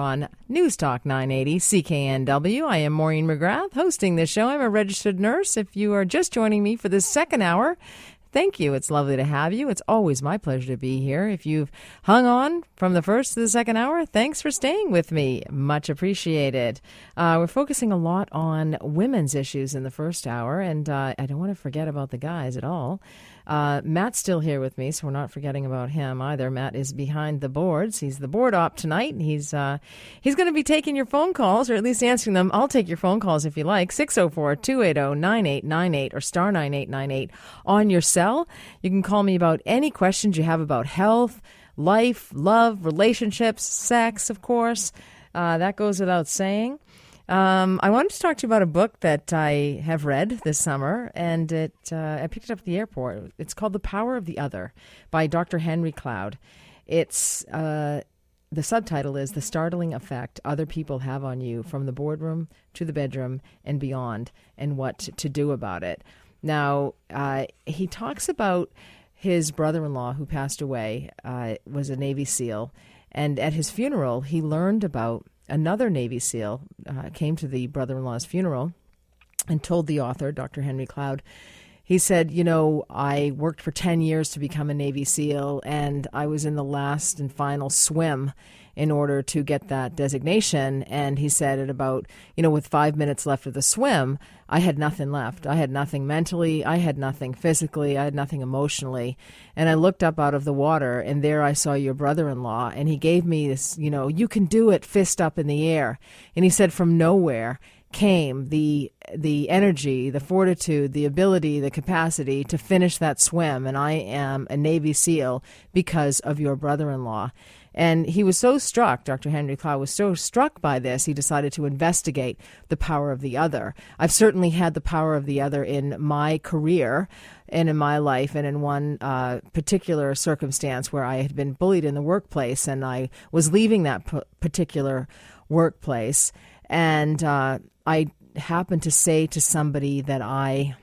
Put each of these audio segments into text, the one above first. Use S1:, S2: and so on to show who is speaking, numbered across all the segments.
S1: on News Talk 980 CKNW. I am Maureen McGrath hosting this show. I'm a registered nurse. If you are just joining me for this second hour, Thank you. It's lovely to have you. It's always my pleasure to be here. If you've hung on from the first to the second hour, thanks for staying with me. Much appreciated. Uh, we're focusing a lot on women's issues in the first hour, and uh, I don't want to forget about the guys at all. Uh, Matt's still here with me, so we're not forgetting about him either. Matt is behind the boards. He's the board op tonight. He's uh, he's going to be taking your phone calls, or at least answering them. I'll take your phone calls if you like. 604 280 9898 or star 9898 on your cell. You can call me about any questions you have about health, life, love, relationships, sex, of course. Uh, that goes without saying. Um, I wanted to talk to you about a book that I have read this summer, and it uh, I picked it up at the airport. It's called The Power of the Other by Dr. Henry Cloud. It's uh, the subtitle is The Startling Effect Other People Have on You from the Boardroom to the Bedroom and Beyond, and What to Do About It. Now, uh, he talks about his brother in law who passed away, uh, was a Navy SEAL, and at his funeral, he learned about another Navy SEAL uh, came to the brother in law's funeral and told the author, Dr. Henry Cloud, he said, You know, I worked for 10 years to become a Navy SEAL, and I was in the last and final swim in order to get that designation. And he said, at about, you know, with five minutes left of the swim, I had nothing left. I had nothing mentally. I had nothing physically. I had nothing emotionally. And I looked up out of the water, and there I saw your brother in law. And he gave me this, you know, you can do it, fist up in the air. And he said, from nowhere came the the energy, the fortitude, the ability, the capacity to finish that swim and I am a Navy SEAL because of your brother-in-law. And he was so struck, Dr. Henry Cloud was so struck by this, he decided to investigate the power of the other. I've certainly had the power of the other in my career and in my life, and in one uh, particular circumstance where I had been bullied in the workplace and I was leaving that p- particular workplace. And uh, I happened to say to somebody that I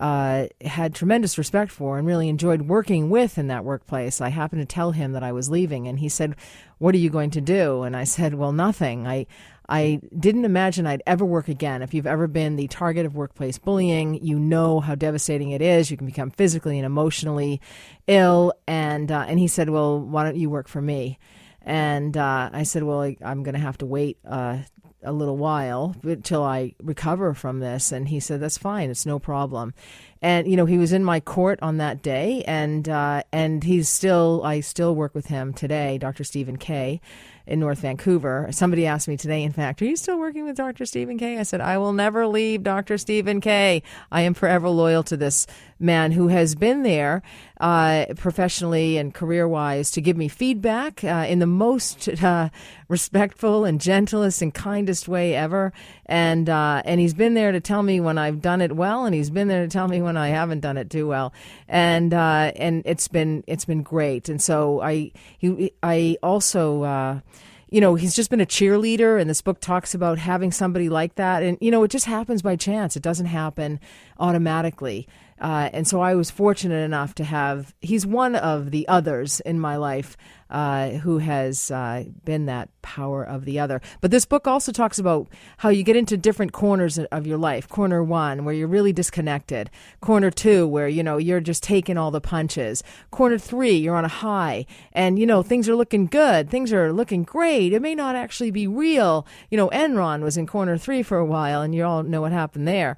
S1: uh, had tremendous respect for and really enjoyed working with in that workplace. I happened to tell him that I was leaving, and he said, "What are you going to do?" And I said, "Well, nothing. I." I didn't imagine I'd ever work again. If you've ever been the target of workplace bullying, you know how devastating it is. You can become physically and emotionally ill. And uh, and he said, "Well, why don't you work for me?" And uh, I said, "Well, I'm going to have to wait uh, a little while until I recover from this. And he said, that's fine. It's no problem. And, you know, he was in my court on that day and, uh, and he's still, I still work with him today, Dr. Stephen Kay in North Vancouver. Somebody asked me today, in fact, are you still working with Dr. Stephen Kay? I said, I will never leave Dr. Stephen Kay. I am forever loyal to this man who has been there uh, professionally and career wise to give me feedback uh, in the most uh, respectful and gentlest and kindest way ever. And uh, and he's been there to tell me when I've done it well, and he's been there to tell me when I haven't done it too well. And uh, and it's been it's been great. And so I he, I also uh, you know, he's just been a cheerleader, and this book talks about having somebody like that. And, you know, it just happens by chance, it doesn't happen automatically. Uh, and so I was fortunate enough to have, he's one of the others in my life uh, who has uh, been that power of the other. But this book also talks about how you get into different corners of your life. Corner one, where you're really disconnected. Corner two, where, you know, you're just taking all the punches. Corner three, you're on a high and, you know, things are looking good. Things are looking great. It may not actually be real. You know, Enron was in corner three for a while and you all know what happened there.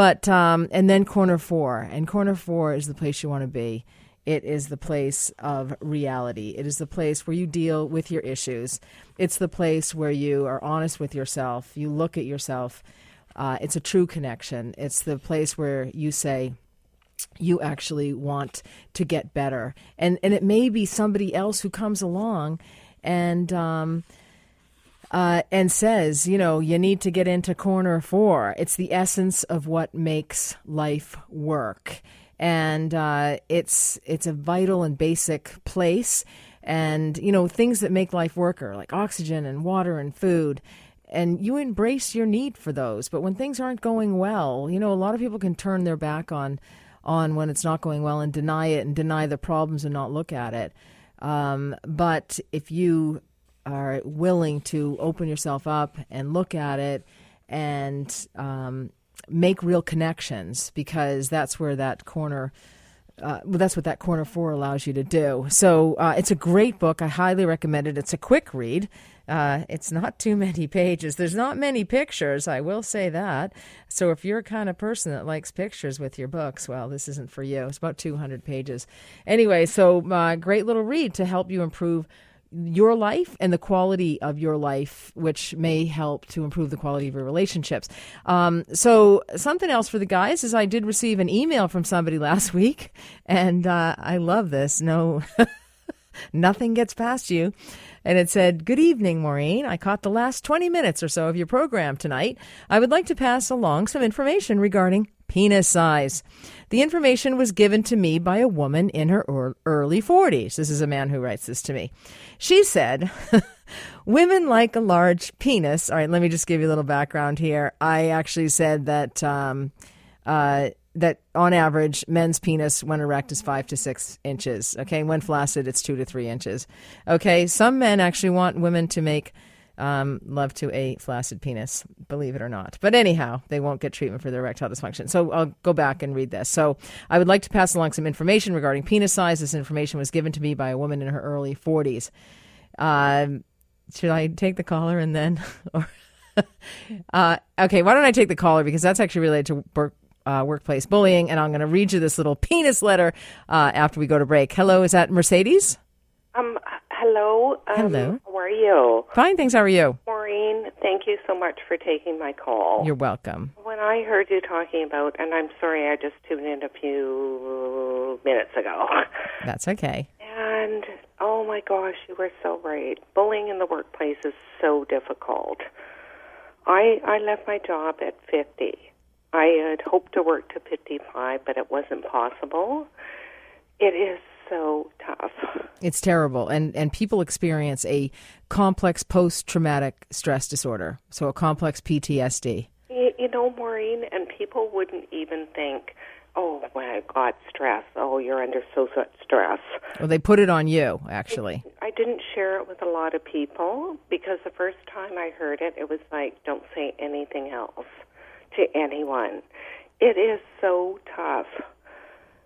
S1: But um, and then corner four, and corner four is the place you want to be. It is the place of reality. It is the place where you deal with your issues. It's the place where you are honest with yourself. You look at yourself. Uh, it's a true connection. It's the place where you say, you actually want to get better. And, and it may be somebody else who comes along and um, uh, and says, you know, you need to get into corner four. It's the essence of what makes life work, and uh, it's it's a vital and basic place. And you know, things that make life work are like oxygen and water and food. And you embrace your need for those. But when things aren't going well, you know, a lot of people can turn their back on on when it's not going well and deny it and deny the problems and not look at it. Um, but if you are willing to open yourself up and look at it and um, make real connections because that's where that corner. Uh, well, that's what that corner four allows you to do. So uh, it's a great book. I highly recommend it. It's a quick read. Uh, it's not too many pages. There's not many pictures, I will say that. So if you're a kind of person that likes pictures with your books, well, this isn't for you. It's about 200 pages. Anyway, so uh, great little read to help you improve your life and the quality of your life, which may help to improve the quality of your relationships. Um, so, something else for the guys is I did receive an email from somebody last week, and uh, I love this. No, nothing gets past you. And it said, Good evening, Maureen. I caught the last 20 minutes or so of your program tonight. I would like to pass along some information regarding penis size. The information was given to me by a woman in her early 40s. This is a man who writes this to me. She said, Women like a large penis. All right, let me just give you a little background here. I actually said that. Um, uh, that on average, men's penis when erect is five to six inches. Okay, when flaccid, it's two to three inches. Okay, some men actually want women to make um, love to a flaccid penis, believe it or not. But anyhow, they won't get treatment for their erectile dysfunction. So I'll go back and read this. So I would like to pass along some information regarding penis size. This information was given to me by a woman in her early 40s. Um, should I take the caller and then, or uh, okay, why don't I take the caller because that's actually related to uh, workplace bullying. And I'm going to read you this little penis letter uh, after we go to break. Hello, is that Mercedes?
S2: Um, hello. Um,
S1: hello.
S2: How are you?
S1: Fine, thanks. How are you?
S2: Maureen, thank you so much for taking my call.
S1: You're welcome.
S2: When I heard you talking about, and I'm sorry, I just tuned in a few minutes ago.
S1: That's okay.
S2: And oh my gosh, you were so right. Bullying in the workplace is so difficult. I I left my job at 50 I had hoped to work to 55, but it wasn't possible. It is so tough.
S1: It's terrible, and and people experience a complex post traumatic stress disorder, so a complex PTSD.
S2: You, you know, Maureen, and people wouldn't even think, "Oh my God, stress! Oh, you're under so much stress."
S1: Well, they put it on you, actually.
S2: I, I didn't share it with a lot of people because the first time I heard it, it was like, "Don't say anything else." To anyone. It is so tough.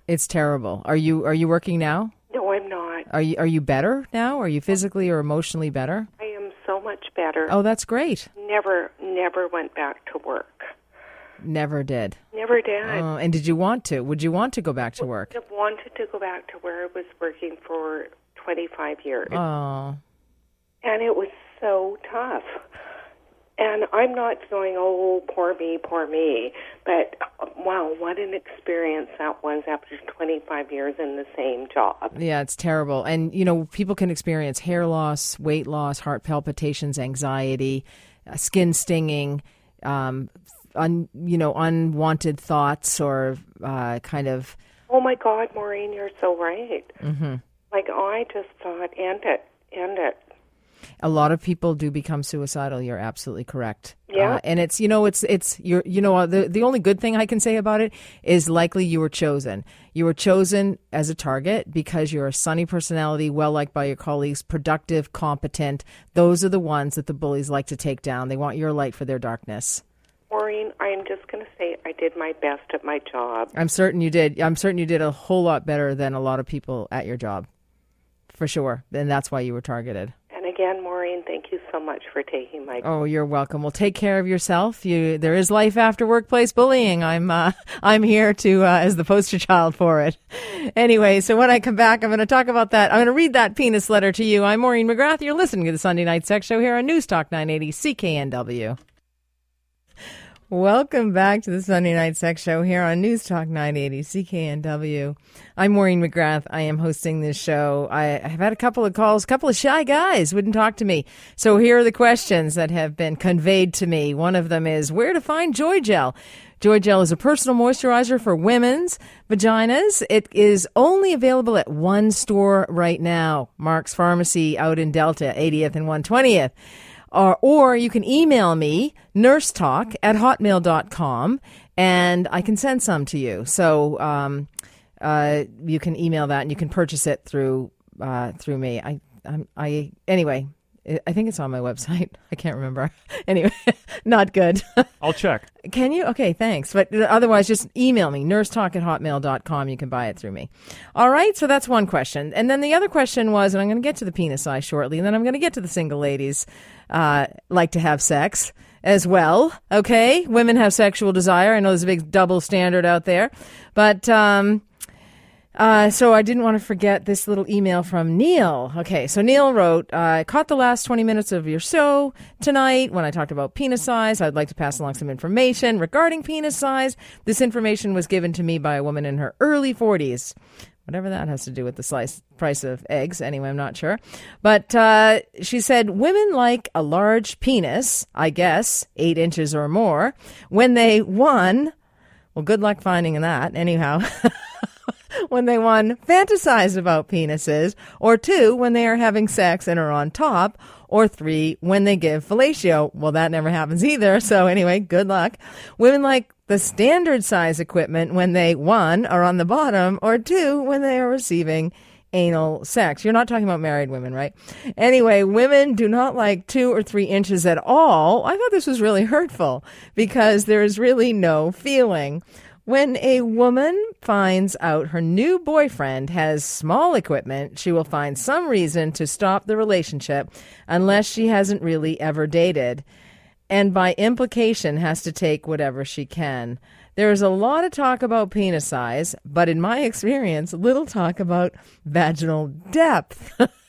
S1: It's terrible. Are you are you working now?
S2: No, I'm not.
S1: Are you are you better now? Are you physically or emotionally better?
S2: I am so much better.
S1: Oh, that's great.
S2: Never never went back to work.
S1: Never did.
S2: Never did.
S1: Uh, and did you want to? Would you want to go back to work?
S2: I wanted to go back to where I was working for 25 years.
S1: Oh.
S2: And it was so tough. And I'm not going, oh, poor me, poor me. But wow, what an experience that was after 25 years in the same job.
S1: Yeah, it's terrible. And, you know, people can experience hair loss, weight loss, heart palpitations, anxiety, uh, skin stinging, um, un, you know, unwanted thoughts or uh, kind of.
S2: Oh my God, Maureen, you're so right.
S1: Mm-hmm.
S2: Like, I just thought, end it, end it
S1: a lot of people do become suicidal. You're absolutely correct.
S2: Yeah,
S1: uh, and it's you know it's it's you're you know uh, the the only good thing I can say about it is likely you were chosen. You were chosen as a target because you're a sunny personality, well liked by your colleagues, productive, competent. Those are the ones that the bullies like to take down. They want your light for their darkness.
S2: Maureen, I am just going to say I did my best at my job.
S1: I'm certain you did. I'm certain you did a whole lot better than a lot of people at your job, for sure. And that's why you were targeted
S2: again, Maureen, thank you so much for taking my.
S1: Oh, you're welcome. Well, take care of yourself. You, there is life after workplace bullying. I'm, uh, I'm here to uh, as the poster child for it. Anyway, so when I come back, I'm going to talk about that. I'm going to read that penis letter to you. I'm Maureen McGrath. You're listening to the Sunday Night Sex Show here on News Talk 980 CKNW. Welcome back to the Sunday Night Sex Show here on News Talk 980 CKNW. I'm Maureen McGrath. I am hosting this show. I have had a couple of calls, a couple of shy guys wouldn't talk to me. So here are the questions that have been conveyed to me. One of them is where to find Joy Gel. Joy Gel is a personal moisturizer for women's vaginas. It is only available at one store right now, Mark's Pharmacy out in Delta, 80th and 120th. Or, or you can email me, nursetalk at hotmail.com, and I can send some to you. So um, uh, you can email that and you can purchase it through uh, through me. I, I, I anyway, I think it's on my website. I can't remember. Anyway, not good.
S3: I'll check.
S1: Can you? Okay, thanks. But otherwise, just email me, nursetalk at hotmail.com. You can buy it through me. All right, so that's one question. And then the other question was, and I'm going to get to the penis size shortly, and then I'm going to get to the single ladies uh, like to have sex as well. Okay, women have sexual desire. I know there's a big double standard out there, but um, uh, so I didn't want to forget this little email from Neil. Okay, so Neil wrote, uh, I caught the last 20 minutes of your show tonight when I talked about penis size. I'd like to pass along some information regarding penis size. This information was given to me by a woman in her early 40s whatever that has to do with the slice price of eggs. Anyway, I'm not sure. But uh, she said women like a large penis, I guess, eight inches or more, when they won. Well, good luck finding that. Anyhow. when they one fantasize about penises, or two when they are having sex and are on top, or three when they give fellatio. Well, that never happens either. So anyway, good luck. Women like the standard size equipment when they, one, are on the bottom, or two, when they are receiving anal sex. You're not talking about married women, right? Anyway, women do not like two or three inches at all. I thought this was really hurtful because there is really no feeling. When a woman finds out her new boyfriend has small equipment, she will find some reason to stop the relationship unless she hasn't really ever dated and by implication has to take whatever she can. There is a lot of talk about penis size, but in my experience, little talk about vaginal depth.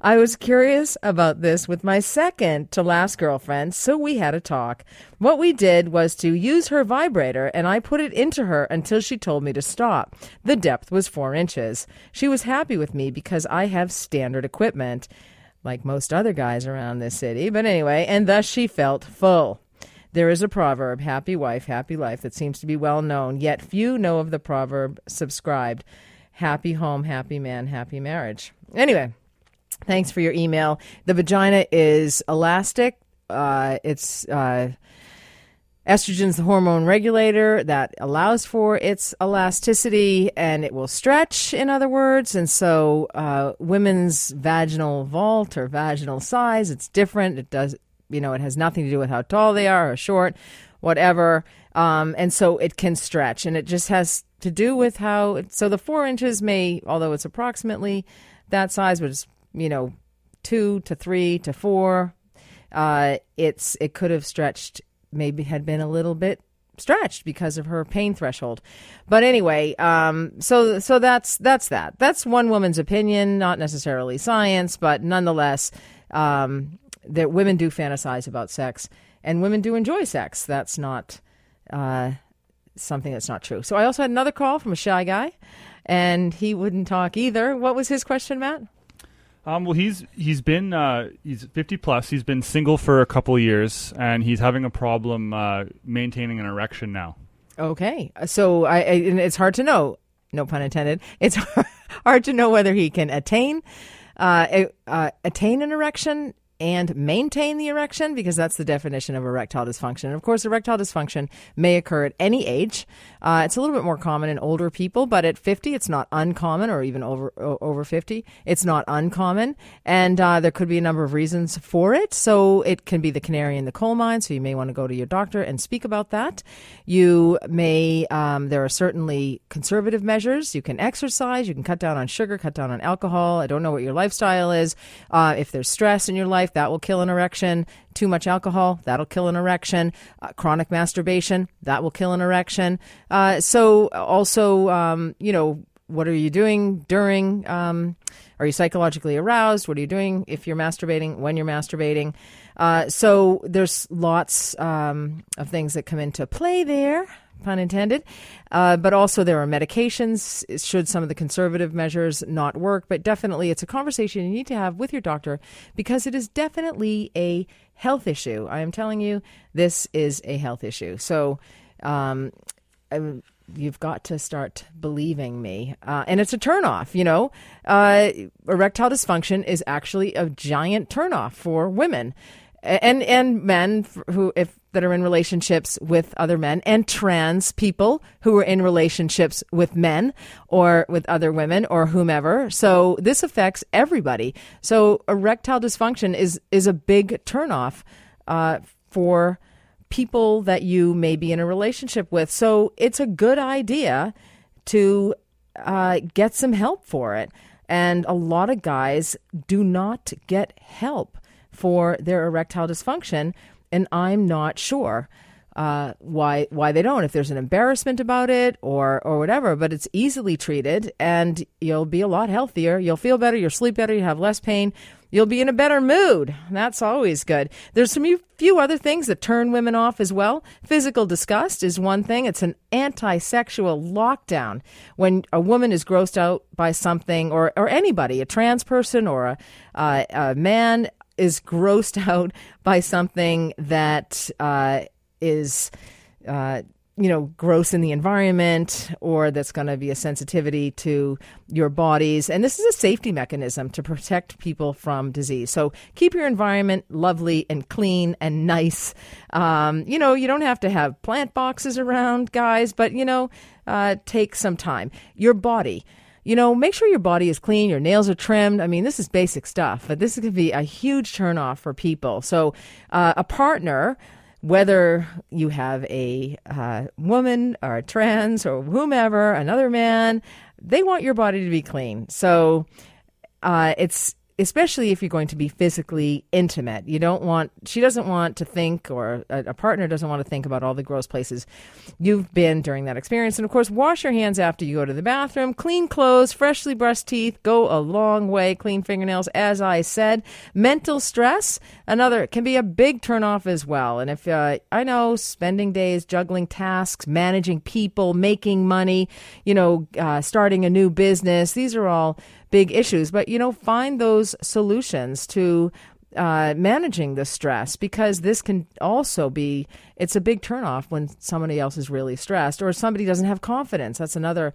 S1: I was curious about this with my second to last girlfriend, so we had a talk. What we did was to use her vibrator, and I put it into her until she told me to stop. The depth was four inches. She was happy with me because I have standard equipment like most other guys around this city. But anyway, and thus she felt full. There is a proverb, happy wife, happy life, that seems to be well known, yet few know of the proverb subscribed happy home, happy man, happy marriage. Anyway, thanks for your email. The vagina is elastic. Uh, it's uh, Estrogen's the hormone regulator that allows for its elasticity and it will stretch, in other words. And so, uh, women's vaginal vault or vaginal size, it's different. It does, you know, it has nothing to do with how tall they are or short, whatever. Um, and so it can stretch and it just has to do with how, so the four inches may, although it's approximately that size, but it's, you know, two to three to four, uh, it's, it could have stretched maybe had been a little bit stretched because of her pain threshold. But anyway, um, so so that's that's that. That's one woman's opinion, not necessarily science, but nonetheless, um, that women do fantasize about sex and women do enjoy sex. That's not uh, something that's not true. So I also had another call from a shy guy, and he wouldn't talk either. What was his question, Matt?
S3: Um, well, he's he's been uh, he's 50 plus. He's been single for a couple years, and he's having a problem uh, maintaining an erection now.
S1: Okay, so I, I it's hard to know. No pun intended. It's hard to know whether he can attain uh, uh, attain an erection and maintain the erection because that's the definition of erectile dysfunction. And of course, erectile dysfunction may occur at any age. Uh, it's a little bit more common in older people, but at 50, it's not uncommon, or even over over 50, it's not uncommon. And uh, there could be a number of reasons for it. So it can be the canary in the coal mine. So you may want to go to your doctor and speak about that. You may um, there are certainly conservative measures. You can exercise. You can cut down on sugar, cut down on alcohol. I don't know what your lifestyle is. Uh, if there's stress in your life that will kill an erection. Too much alcohol, that'll kill an erection. Uh, chronic masturbation, that will kill an erection. Uh, so, also, um, you know, what are you doing during? Um, are you psychologically aroused? What are you doing if you're masturbating? When you're masturbating? Uh, so there's lots um, of things that come into play there pun intended. Uh, but also, there are medications, should some of the conservative measures not work. But definitely, it's a conversation you need to have with your doctor because it is definitely a health issue. I am telling you, this is a health issue. So, um, you've got to start believing me. Uh, and it's a turnoff, you know. Uh, erectile dysfunction is actually a giant turnoff for women and and men who if that are in relationships with other men and trans people who are in relationships with men or with other women or whomever. So this affects everybody. So erectile dysfunction is is a big turnoff uh, for people that you may be in a relationship with. So it's a good idea to uh, get some help for it. And a lot of guys do not get help for their erectile dysfunction, and I'm not sure uh, why why they don't. If there's an embarrassment about it or or whatever, but it's easily treated, and you'll be a lot healthier. You'll feel better. You'll sleep better. You have less pain. You'll be in a better mood. That's always good. There's some few other things that turn women off as well. Physical disgust is one thing. It's an anti-sexual lockdown when a woman is grossed out by something, or or anybody, a trans person or a, uh, a man is grossed out by something that uh, is. Uh, you know, gross in the environment or that's going to be a sensitivity to your bodies. And this is a safety mechanism to protect people from disease. So keep your environment lovely and clean and nice. Um, you know, you don't have to have plant boxes around, guys, but, you know, uh, take some time. Your body you know, make sure your body is clean, your nails are trimmed. I mean, this is basic stuff, but this could be a huge turnoff for people. So, uh, a partner whether you have a uh, woman or a trans or whomever, another man, they want your body to be clean. So uh, it's especially if you're going to be physically intimate. You don't want, she doesn't want to think, or a, a, partner doesn't want to think about all the gross places you've been during that experience. And of course, wash your hands after you go to the bathroom, clean clothes, freshly brushed teeth, go a long way, clean fingernails, as I said. Mental stress, another, can be a big turnoff as well. And if uh, I know spending days juggling tasks, managing people, making money, you know, uh, starting a new business, these are all big issues. But, you know, find those solutions to uh, managing the stress because this can also be it's a big turnoff when somebody else is really stressed or somebody doesn't have confidence. That's another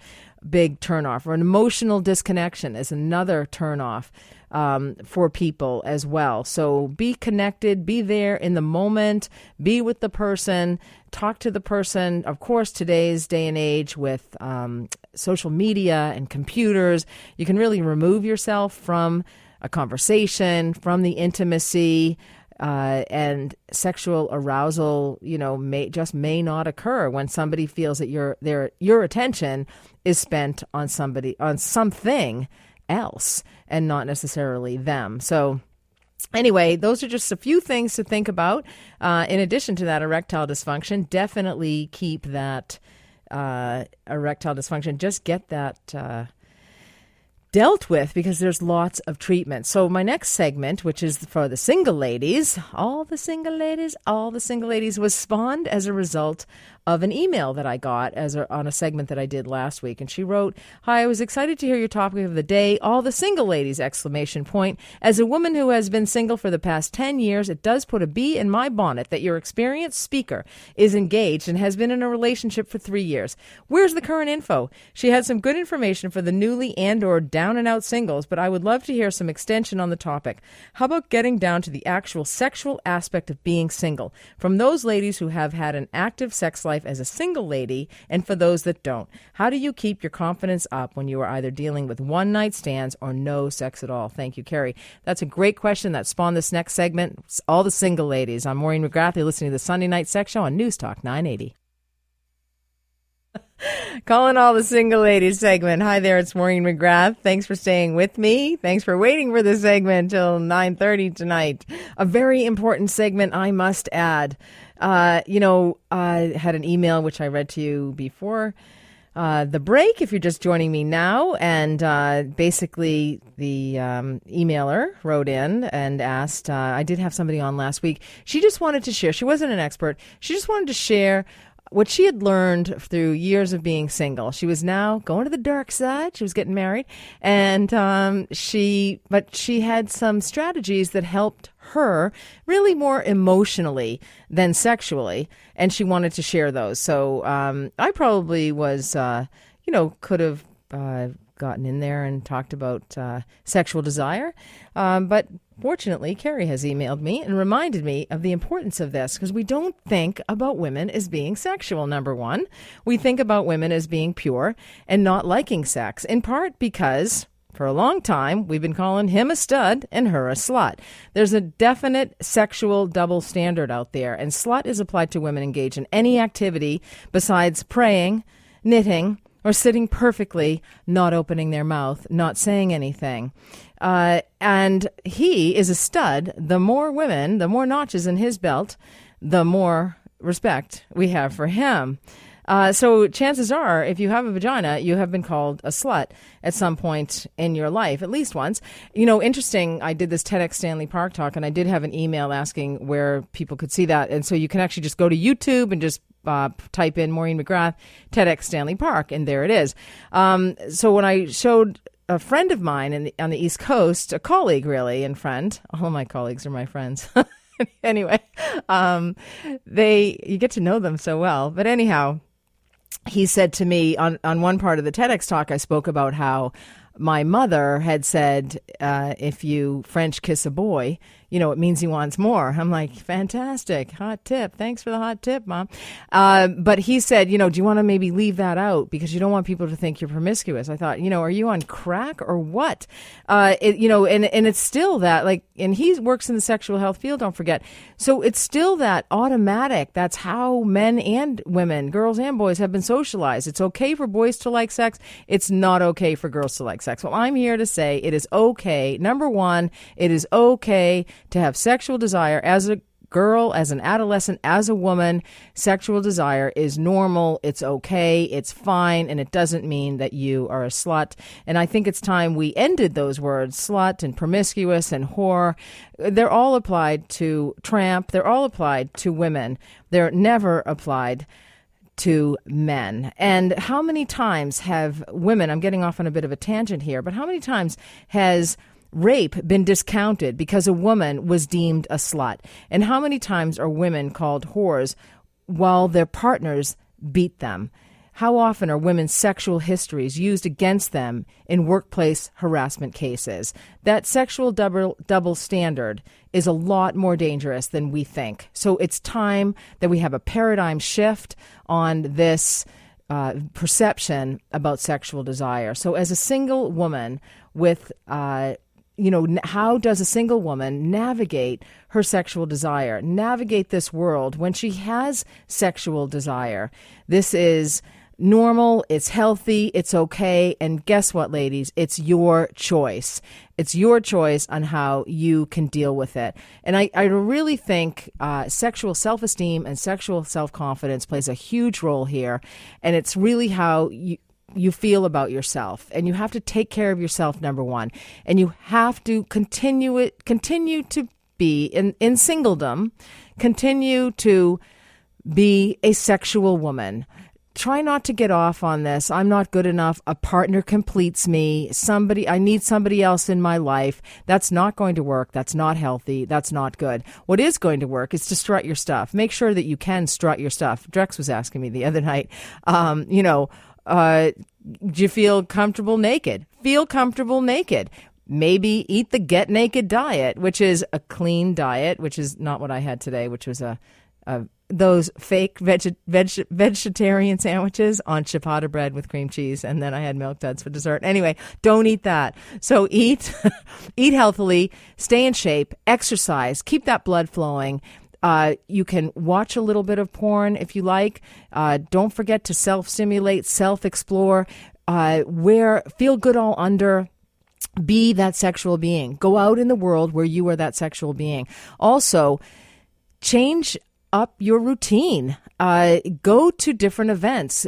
S1: big turnoff. Or an emotional disconnection is another turnoff um, for people as well. So be connected be there in the moment be with the person talk to the person. Of course today's day and age with um, social media and computers you can really remove yourself from a conversation, from the intimacy, uh, and sexual arousal, you know, may just may not occur when somebody feels that your their your attention is spent on somebody on something else and not necessarily them. So. Anyway, those are just a few things to think about. Uh, in addition to that, erectile dysfunction, definitely keep that uh, erectile dysfunction. Just get that uh, dealt with because there's lots of treatment. So, my next segment, which is for the single ladies, all the single ladies, all the single ladies, was spawned as a result of an email that I got as a, on a segment that I did last week. And she wrote, Hi, I was excited to hear your topic of the day, all the single ladies, exclamation point. As a woman who has been single for the past 10 years, it does put a bee in my bonnet that your experienced speaker is engaged and has been in a relationship for three years. Where's the current info? She had some good information for the newly and or down and out singles, but I would love to hear some extension on the topic. How about getting down to the actual sexual aspect of being single? From those ladies who have had an active sex life life as a single lady and for those that don't? How do you keep your confidence up when you are either dealing with one night stands or no sex at all? Thank you, Carrie. That's a great question that spawned this next segment. It's all the single ladies. I'm Maureen McGrath. You're listening to the Sunday Night Sex Show on News Talk 980. Calling all the single ladies segment. Hi there, it's Maureen McGrath. Thanks for staying with me. Thanks for waiting for the segment till 9:30 tonight. A very important segment, I must add. Uh, you know, I had an email which I read to you before uh, the break if you're just joining me now. And uh, basically, the um, emailer wrote in and asked uh, I did have somebody on last week. She just wanted to share, she wasn't an expert, she just wanted to share what she had learned through years of being single. She was now going to the dark side. She was getting married, and um, she, but she had some strategies that helped her really more emotionally than sexually, and she wanted to share those. So um, I probably was, uh, you know, could have uh, gotten in there and talked about uh, sexual desire. Um, but fortunately, Carrie has emailed me and reminded me of the importance of this because we don't think about women as being sexual, number one. We think about women as being pure and not liking sex, in part because. For a long time, we've been calling him a stud and her a slut. There's a definite sexual double standard out there, and slut is applied to women engaged in any activity besides praying, knitting, or sitting perfectly, not opening their mouth, not saying anything. Uh, and he is a stud. The more women, the more notches in his belt, the more respect we have for him. Uh, so chances are, if you have a vagina, you have been called a slut at some point in your life, at least once. You know, interesting. I did this TEDx Stanley Park talk, and I did have an email asking where people could see that, and so you can actually just go to YouTube and just uh, type in Maureen McGrath TEDx Stanley Park, and there it is. Um, so when I showed a friend of mine the, on the East Coast, a colleague really and friend, all my colleagues are my friends. anyway, um, they you get to know them so well. But anyhow, he said to me on on one part of the TEDx talk, I spoke about how my mother had said, uh, if you French kiss a boy, you know, it means he wants more. I'm like, fantastic. Hot tip. Thanks for the hot tip, mom. Uh, but he said, you know, do you want to maybe leave that out because you don't want people to think you're promiscuous? I thought, you know, are you on crack or what? Uh, it, you know, and, and it's still that like, and he works in the sexual health field. Don't forget. So it's still that automatic. That's how men and women, girls and boys have been socialized. It's okay for boys to like sex. It's not okay for girls to like sex. Well, I'm here to say it is okay. Number one, it is okay to have sexual desire as a girl, as an adolescent, as a woman, sexual desire is normal, it's okay, it's fine, and it doesn't mean that you are a slut. And I think it's time we ended those words slut and promiscuous and whore. They're all applied to tramp, they're all applied to women, they're never applied to men. And how many times have women, I'm getting off on a bit of a tangent here, but how many times has rape been discounted because a woman was deemed a slut? And how many times are women called whores while their partners beat them? How often are women's sexual histories used against them in workplace harassment cases? That sexual double, double standard is a lot more dangerous than we think. So it's time that we have a paradigm shift on this uh, perception about sexual desire. So, as a single woman with uh, you know, how does a single woman navigate her sexual desire, navigate this world when she has sexual desire? This is normal, it's healthy, it's okay. And guess what, ladies? It's your choice. It's your choice on how you can deal with it. And I, I really think uh, sexual self esteem and sexual self confidence plays a huge role here. And it's really how you, you feel about yourself and you have to take care of yourself number 1 and you have to continue it continue to be in in singledom continue to be a sexual woman. Try not to get off on this. I'm not good enough. A partner completes me. Somebody i need somebody else in my life. That's not going to work. That's not healthy. That's not good. What is going to work is to strut your stuff. Make sure that you can strut your stuff. Drex was asking me the other night um, you know uh, do you feel comfortable naked? Feel comfortable naked. Maybe eat the get naked diet, which is a clean diet, which is not what I had today, which was a, a those fake veg, veg, vegetarian sandwiches on ciabatta bread with cream cheese, and then I had milk duds for dessert. Anyway, don't eat that. So eat, eat healthily, stay in shape, exercise, keep that blood flowing, uh, you can watch a little bit of porn if you like. Uh, don't forget to self stimulate, self explore, uh, wear, feel good all under. Be that sexual being. Go out in the world where you are that sexual being. Also, change up your routine. Uh, go to different events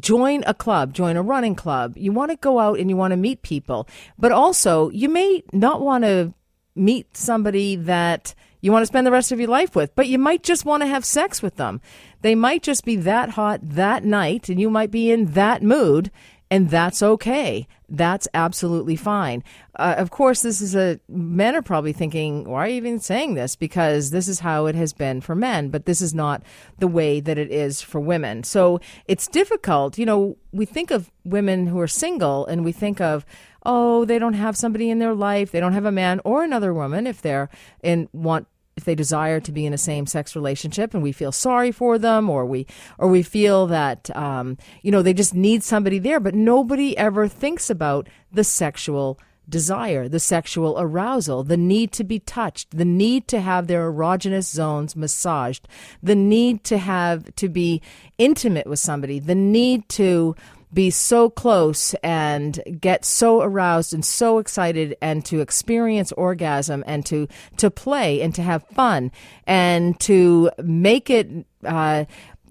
S1: join a club, join a running club. You want to go out and you want to meet people, but also you may not want to meet somebody that you want to spend the rest of your life with, but you might just want to have sex with them. They might just be that hot that night, and you might be in that mood, and that's okay. That's absolutely fine. Uh, of course, this is a men are probably thinking, why are you even saying this? Because this is how it has been for men, but this is not the way that it is for women. So it's difficult. You know, we think of women who are single and we think of, oh, they don't have somebody in their life, they don't have a man or another woman if they're in want if they desire to be in a same-sex relationship and we feel sorry for them or we or we feel that um, you know they just need somebody there but nobody ever thinks about the sexual desire the sexual arousal the need to be touched the need to have their erogenous zones massaged the need to have to be intimate with somebody the need to be so close and get so aroused and so excited and to experience orgasm and to to play and to have fun and to make it uh,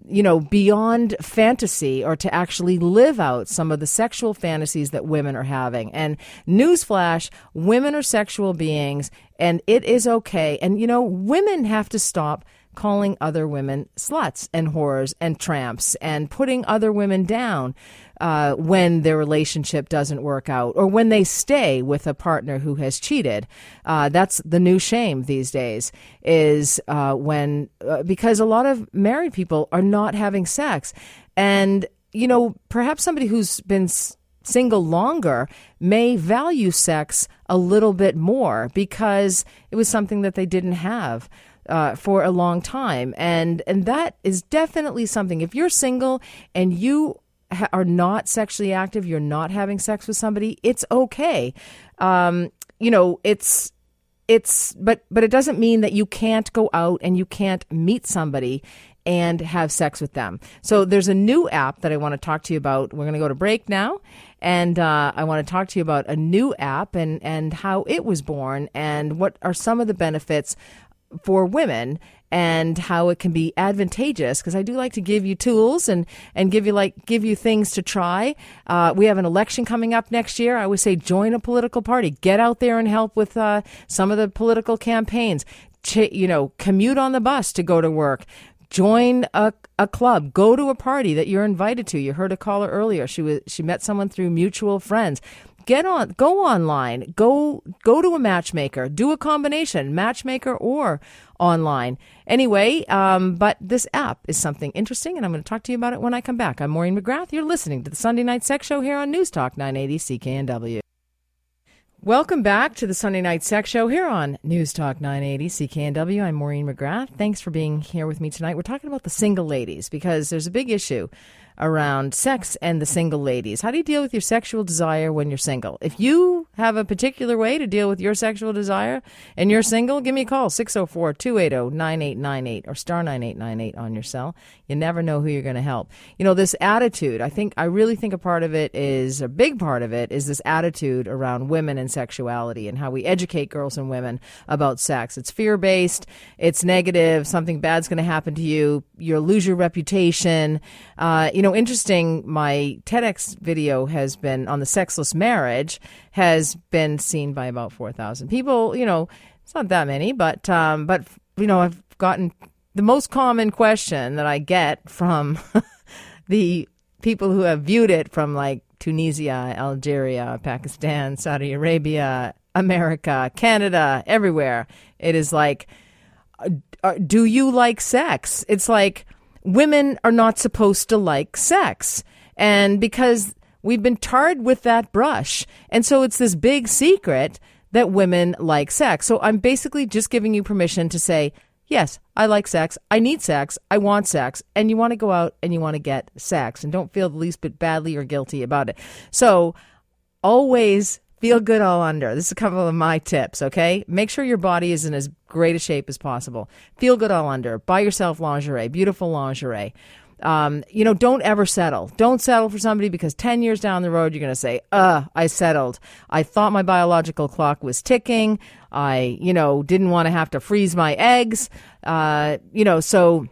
S1: you know, beyond fantasy or to actually live out some of the sexual fantasies that women are having. And newsflash, women are sexual beings and it is okay. And, you know, women have to stop calling other women sluts and whores and tramps and putting other women down uh, when their relationship doesn't work out or when they stay with a partner who has cheated. Uh, that's the new shame these days is uh, when, uh, because a lot of married people are not having sex. And, you know, perhaps somebody who's been single longer may value sex a little bit more because it was something that they didn't have uh, for a long time, and and that is definitely something. If you're single and you are not sexually active, you're not having sex with somebody, it's okay. Um, you know, it's it's but but it doesn't mean that you can't go out and you can't meet somebody and have sex with them. So there's a new app that I want to talk to you about. We're going to go to break now, and uh, I want to talk to you about a new app and and how it was born and what are some of the benefits for women and how it can be advantageous because I do like to give you tools and and give you like give you things to try. Uh, we have an election coming up next year. I would say join a political party, get out there and help with uh, some of the political campaigns. You know, commute on the bus to go to work. Join a, a club. Go to a party that you're invited to. You heard a caller earlier. She was she met someone through mutual friends get on go online go go to a matchmaker do a combination matchmaker or online anyway um, but this app is something interesting and i'm going to talk to you about it when i come back i'm maureen mcgrath you're listening to the sunday night sex show here on news talk 980 cknw Welcome back to the Sunday Night Sex Show here on News Talk 980 CKNW. I'm Maureen McGrath. Thanks for being here with me tonight. We're talking about the single ladies because there's a big issue around sex and the single ladies. How do you deal with your sexual desire when you're single? If you have a particular way to deal with your sexual desire and you're single, give me a call 604 280 9898 or star 9898 on your cell. You never know who you're going to help. You know, this attitude, I think, I really think a part of it is a big part of it is this attitude around women and sexuality and how we educate girls and women about sex. It's fear based, it's negative, something bad's going to happen to you, you'll lose your reputation. Uh, you know, interesting, my TEDx video has been on the sexless marriage, has been seen by about 4,000 people. You know, it's not that many, but, um, but, you know, I've gotten the most common question that I get from the people who have viewed it from like Tunisia, Algeria, Pakistan, Saudi Arabia, America, Canada, everywhere. It is like, uh, do you like sex? It's like, women are not supposed to like sex. And because we've been tarred with that brush. And so it's this big secret that women like sex. So I'm basically just giving you permission to say, yes, I like sex. I need sex. I want sex. And you want to go out and you want to get sex and don't feel the least bit badly or guilty about it. So always feel good all under. This is a couple of my tips, okay? Make sure your body is in as great a shape as possible. Feel good all under. Buy yourself lingerie, beautiful lingerie. Um, you know, don't ever settle. Don't settle for somebody because 10 years down the road, you're going to say, uh, I settled. I thought my biological clock was ticking. I, you know, didn't want to have to freeze my eggs. Uh, you know, so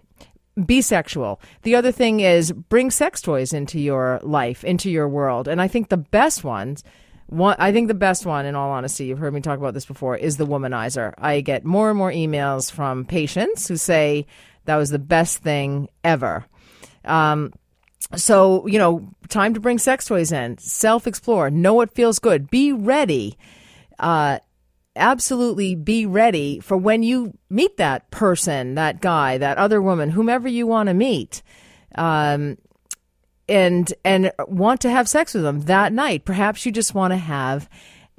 S1: be sexual. The other thing is bring sex toys into your life, into your world. And I think the best ones one, I think the best one, in all honesty, you've heard me talk about this before, is the womanizer. I get more and more emails from patients who say that was the best thing ever. Um, so, you know, time to bring sex toys in, self explore, know what feels good, be ready. Uh, absolutely be ready for when you meet that person, that guy, that other woman, whomever you want to meet. Um, and and want to have sex with them that night. Perhaps you just want to have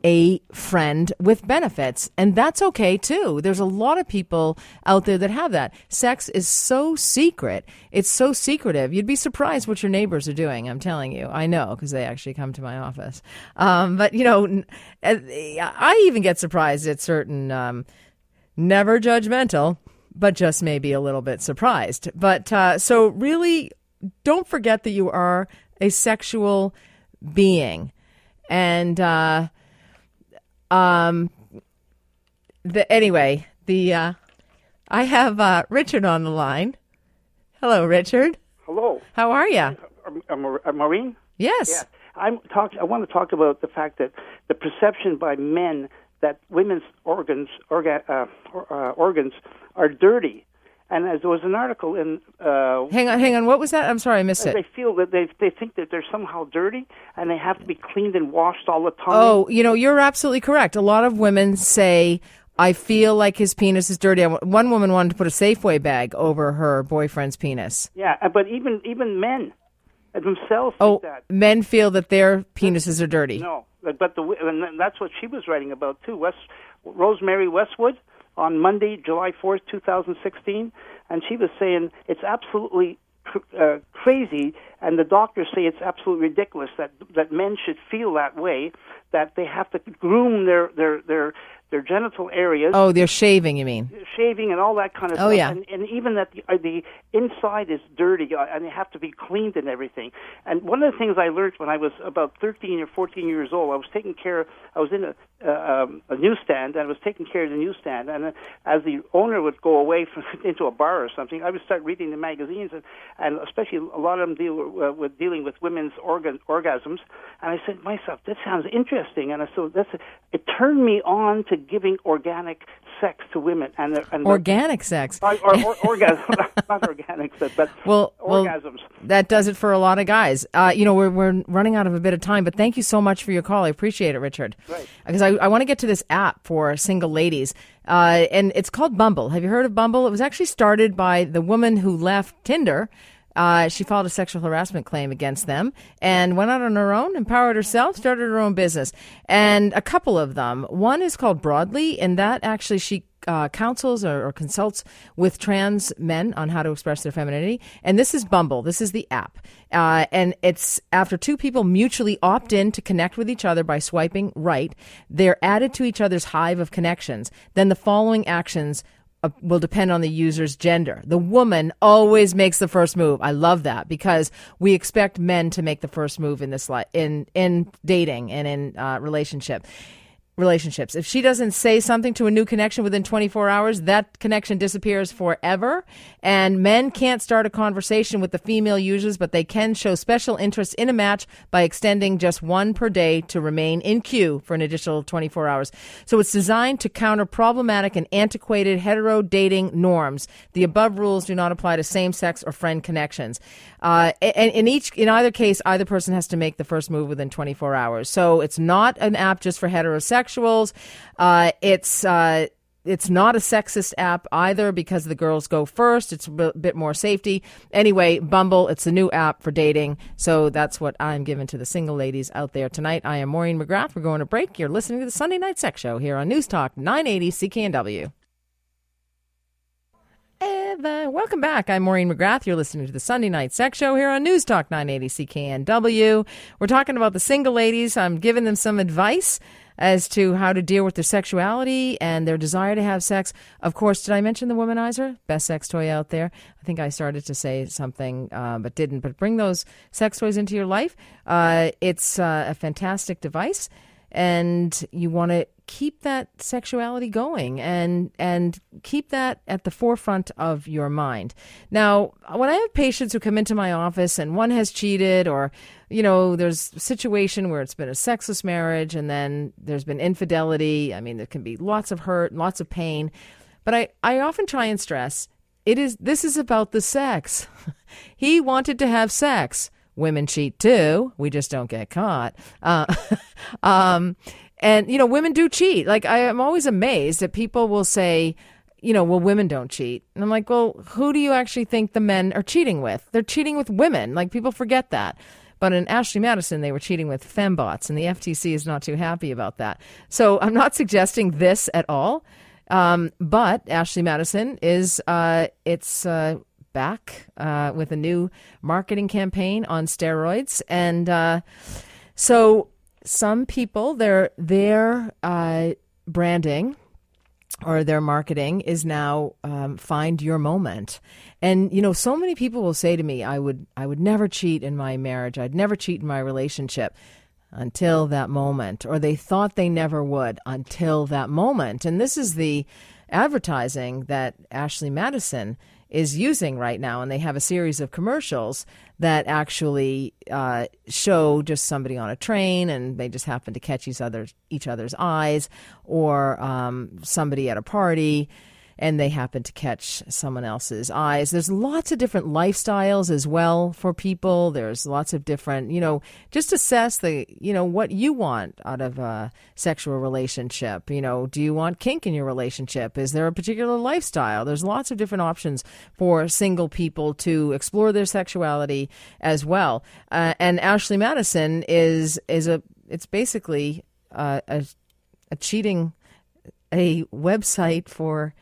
S1: a friend with benefits. And that's okay too. There's a lot of people out there that have that. Sex is so secret. It's so secretive. You'd be surprised what your neighbors are doing. I'm telling you. I know because they actually come to my office. Um, but, you know, I even get surprised at certain, um, never judgmental, but just maybe a little bit surprised. But uh, so really, don't forget that you are a sexual being. And, uh, um, the, anyway, the uh, I have uh, Richard on the line. Hello, Richard.
S4: Hello.
S1: How are you?
S4: Maureen.
S1: Yes.
S4: Yeah. I'm talk. I want to talk about the fact that the perception by men that women's organs orga, uh, or, uh, organs are dirty and as there was an article in. Uh,
S1: hang on, hang on. What was that? I'm sorry, I missed it.
S4: They feel that they they think that they're somehow dirty and they have to be cleaned and washed all the time.
S1: Oh, you know, you're absolutely correct. A lot of women say. I feel like his penis is dirty. One woman wanted to put a Safeway bag over her boyfriend's penis.
S4: Yeah, uh, but even even men themselves
S1: oh,
S4: that.
S1: men feel that their penises are dirty.
S4: No, but the and that's what she was writing about too. West Rosemary Westwood on Monday, July 4th, 2016, and she was saying it's absolutely uh, crazy, and the doctors say it's absolutely ridiculous that that men should feel that way, that they have to groom their their their their genital areas.
S1: Oh, they're shaving, you mean?
S4: Shaving and all that kind of
S1: oh,
S4: stuff.
S1: yeah.
S4: And, and even that the, uh, the inside is dirty uh, and they have to be cleaned and everything. And one of the things I learned when I was about 13 or 14 years old, I was taking care, I was in a, uh, um, a newsstand and I was taking care of the newsstand. And uh, as the owner would go away from, into a bar or something, I would start reading the magazines and, and especially a lot of them deal uh, with dealing with women's organ, orgasms. And I said to myself, this sounds interesting. And so that's, it turned me on to giving organic sex to women and, and
S1: organic the, sex
S4: or, or, or orgasm, not organic sex, but
S1: well,
S4: orgasms.
S1: Well, that does it for a lot of guys. Uh, you know, we're we're running out of a bit of time, but thank you so much for your call. I appreciate it, Richard.
S4: Right.
S1: Because I, I want to get to this app for single ladies. Uh, and it's called Bumble. Have you heard of Bumble? It was actually started by the woman who left Tinder uh, she filed a sexual harassment claim against them and went out on her own, empowered herself, started her own business. And a couple of them. One is called Broadly, and that actually she uh, counsels or, or, consults with trans men on how to express their femininity. And this is Bumble. This is the app. Uh, and it's after two people mutually opt in to connect with each other by swiping right, they're added to each other's hive of connections. Then the following actions uh, will depend on the user's gender. The woman always makes the first move. I love that because we expect men to make the first move in this li- in in dating and in uh, relationship relationships. If she doesn't say something to a new connection within 24 hours, that connection disappears forever. And men can't start a conversation with the female users, but they can show special interest in a match by extending just one per day to remain in queue for an additional 24 hours. So it's designed to counter problematic and antiquated hetero dating norms. The above rules do not apply to same sex or friend connections. Uh, and in each, in either case, either person has to make the first move within 24 hours. So it's not an app just for heterosexuals. Uh, it's, uh, it's not a sexist app either because the girls go first. It's a bit more safety. Anyway, Bumble, it's a new app for dating. So that's what I'm giving to the single ladies out there tonight. I am Maureen McGrath. We're going to break. You're listening to the Sunday Night Sex Show here on News Talk 980 CKNW. Eva. Welcome back. I'm Maureen McGrath. You're listening to the Sunday Night Sex Show here on News Talk 980 CKNW. We're talking about the single ladies. I'm giving them some advice as to how to deal with their sexuality and their desire to have sex. Of course, did I mention the womanizer? Best sex toy out there. I think I started to say something, uh, but didn't. But bring those sex toys into your life. Uh, it's uh, a fantastic device and you want to keep that sexuality going and and keep that at the forefront of your mind. Now, when I have patients who come into my office and one has cheated or you know, there's a situation where it's been a sexless marriage and then there's been infidelity. I mean, there can be lots of hurt, lots of pain. But I, I often try and stress it is this is about the sex. he wanted to have sex women cheat too. We just don't get caught. Uh, um, and you know, women do cheat. Like I am always amazed that people will say, you know, well, women don't cheat. And I'm like, well, who do you actually think the men are cheating with? They're cheating with women. Like people forget that. But in Ashley Madison, they were cheating with fembots, and the FTC is not too happy about that. So I'm not suggesting this at all. Um, but Ashley Madison is uh, it's uh, back uh, with a new marketing campaign on steroids, and uh, so some people their their uh, branding or their marketing is now um, find your moment. And you know so many people will say to me i would i would never cheat in my marriage. I'd never cheat in my relationship until that moment. Or they thought they never would until that moment. And this is the advertising that ashley madison is using right now. And they have a series of commercials that actually uh, show just somebody on a train and they just happen to catch each other's, each other's eyes, or um, somebody at a party and they happen to catch someone else's eyes. There's lots of different lifestyles as well for people. There's lots of different, you know, just assess the, you know, what you want out of a sexual relationship. You know, do you want kink in your relationship? Is there a particular lifestyle? There's lots of different options for single people to explore their sexuality as well. Uh, and Ashley Madison is is a it's basically uh, a a cheating a website for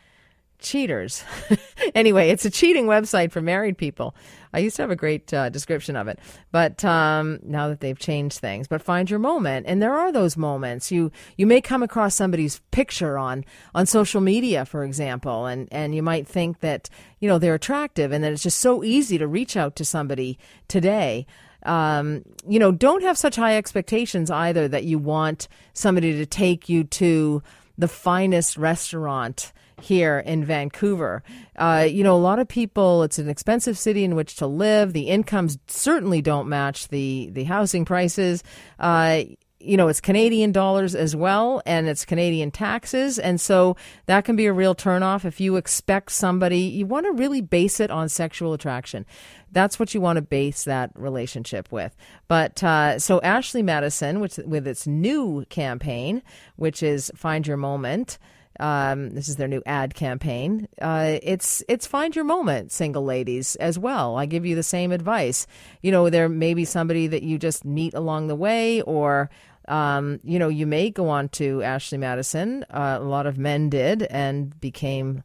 S1: cheaters. anyway, it's a cheating website for married people. I used to have a great uh, description of it, but um, now that they've changed things. But find your moment, and there are those moments. You you may come across somebody's picture on on social media, for example, and and you might think that you know they're attractive, and that it's just so easy to reach out to somebody today. Um, you know, don't have such high expectations either that you want somebody to take you to the finest restaurant here in Vancouver. Uh, you know, a lot of people, it's an expensive city in which to live. The incomes certainly don't match the, the housing prices. Uh, you know, it's Canadian dollars as well, and it's Canadian taxes. And so that can be a real turnoff if you expect somebody, you want to really base it on sexual attraction. That's what you want to base that relationship with. But uh, so Ashley Madison, which with its new campaign, which is Find Your Moment, um, this is their new ad campaign. Uh, it's it's find your moment, single ladies, as well. I give you the same advice. You know, there may be somebody that you just meet along the way, or um, you know, you may go on to Ashley Madison. Uh, a lot of men did and became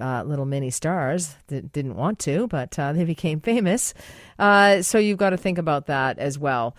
S1: uh, little mini stars that didn't want to, but uh, they became famous. Uh, so you've got to think about that as well.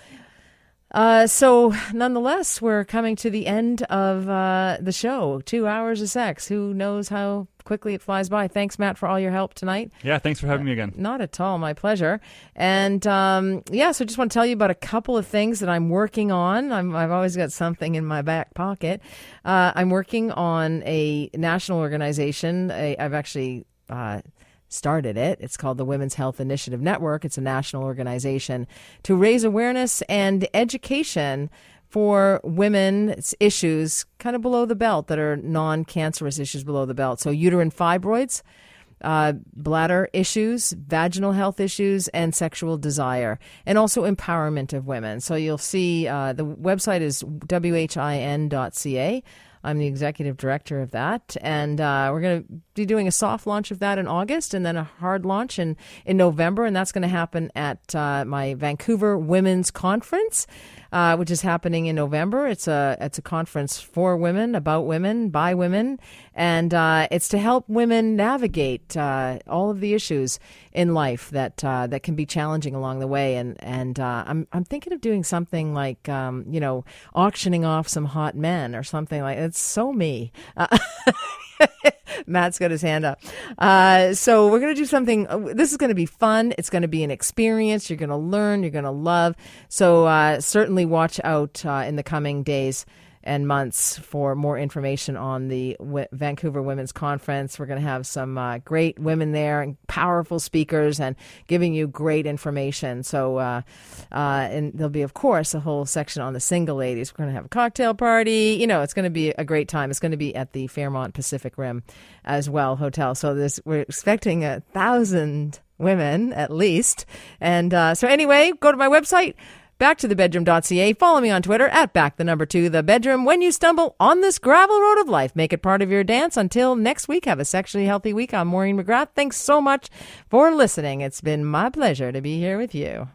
S1: Uh, so, nonetheless, we're coming to the end of uh, the show. Two hours of sex. Who knows how quickly it flies by? Thanks, Matt, for all your help tonight.
S3: Yeah, thanks for having me again.
S1: Not at all. My pleasure. And um, yeah, so I just want to tell you about a couple of things that I'm working on. i have always got something in my back pocket. Uh, I'm working on a national organization. i I've actually uh, started it. It's called the Women's Health Initiative Network. It's a national organization to raise awareness and education for women's issues kind of below the belt that are non cancerous issues below the belt. So, uterine fibroids, uh, bladder issues, vaginal health issues, and sexual desire, and also empowerment of women. So, you'll see uh, the website is whin.ca. I'm the executive director of that, and uh, we're going to be doing a soft launch of that in August, and then a hard launch in in November, and that's going to happen at uh, my Vancouver Women's Conference uh, which is happening in November. It's a it's a conference for women, about women, by women, and uh, it's to help women navigate uh, all of the issues in life that uh, that can be challenging along the way. And and uh, I'm I'm thinking of doing something like um, you know auctioning off some hot men or something like. It's so me. Matt's got his hand up. Uh, so we're going to do something. Uh, this is going to be fun. It's going to be an experience. You're going to learn. You're going to love. So uh, certainly watch out uh, in the coming days and months for more information on the w- Vancouver Women's Conference. We're going to have some uh, great women there and powerful speakers and giving you great information. So, uh, uh, and there'll be, of course, a whole section on the single ladies. We're going to have a cocktail party. You know, it's going to be a great time. It's going to be at the Fairmont Pacific Rim as well hotel. So this we're expecting a thousand women at least. And uh, so, anyway, go to my website. Back to the bedroom.ca. Follow me on Twitter at back the number two the bedroom. When you stumble on this gravel road of life, make it part of your dance. Until next week, have a sexually healthy week. I'm Maureen McGrath. Thanks so much for listening. It's been my pleasure to be here with you.